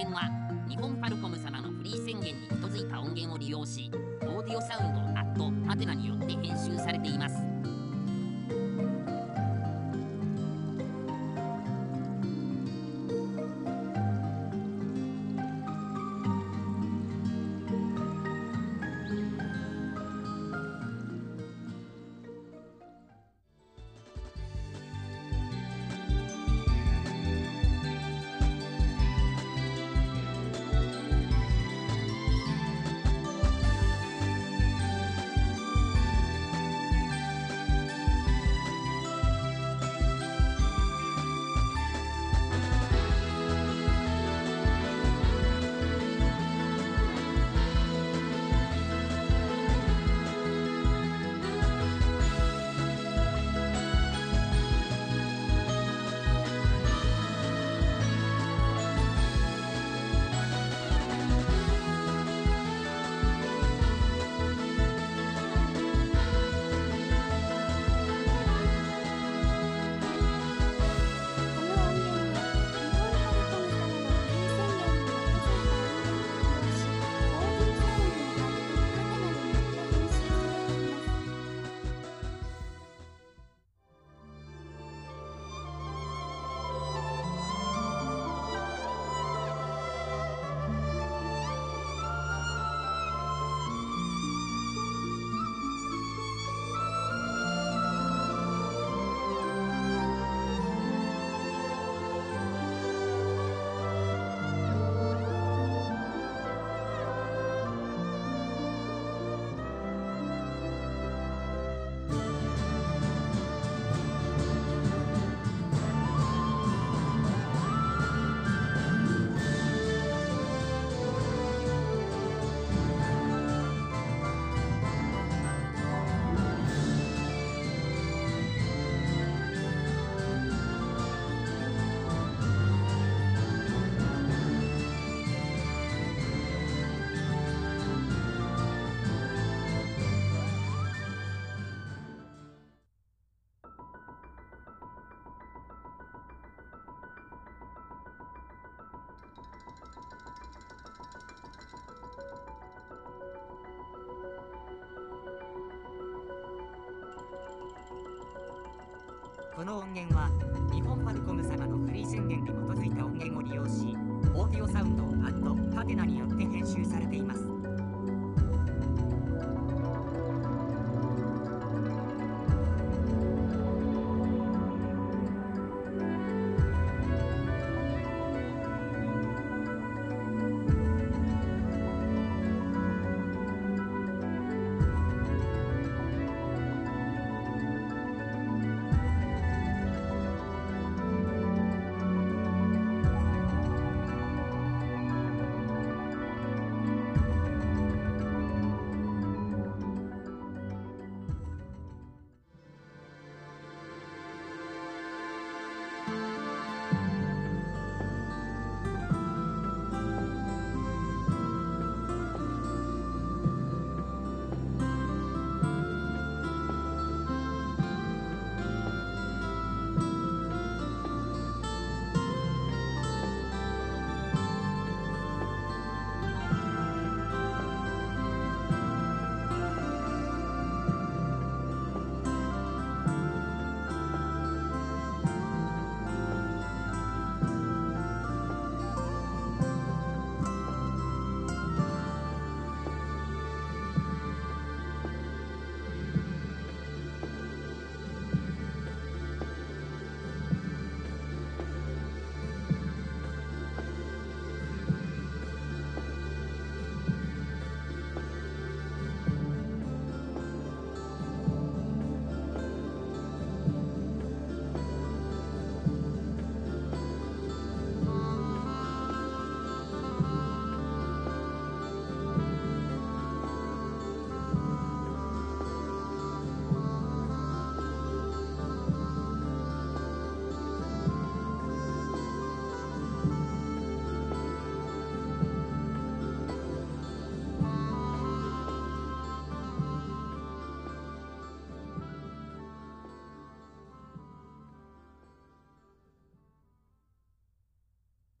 源は日本ファルコム様のフリー宣言に基づいた音源を利用しオーディオサウンドアットハテナによって編集されています。この音源は日本ファルコム様のフリー宣言に基づいた音源を利用しオーディオサウンドをアットハテナによって編集されています。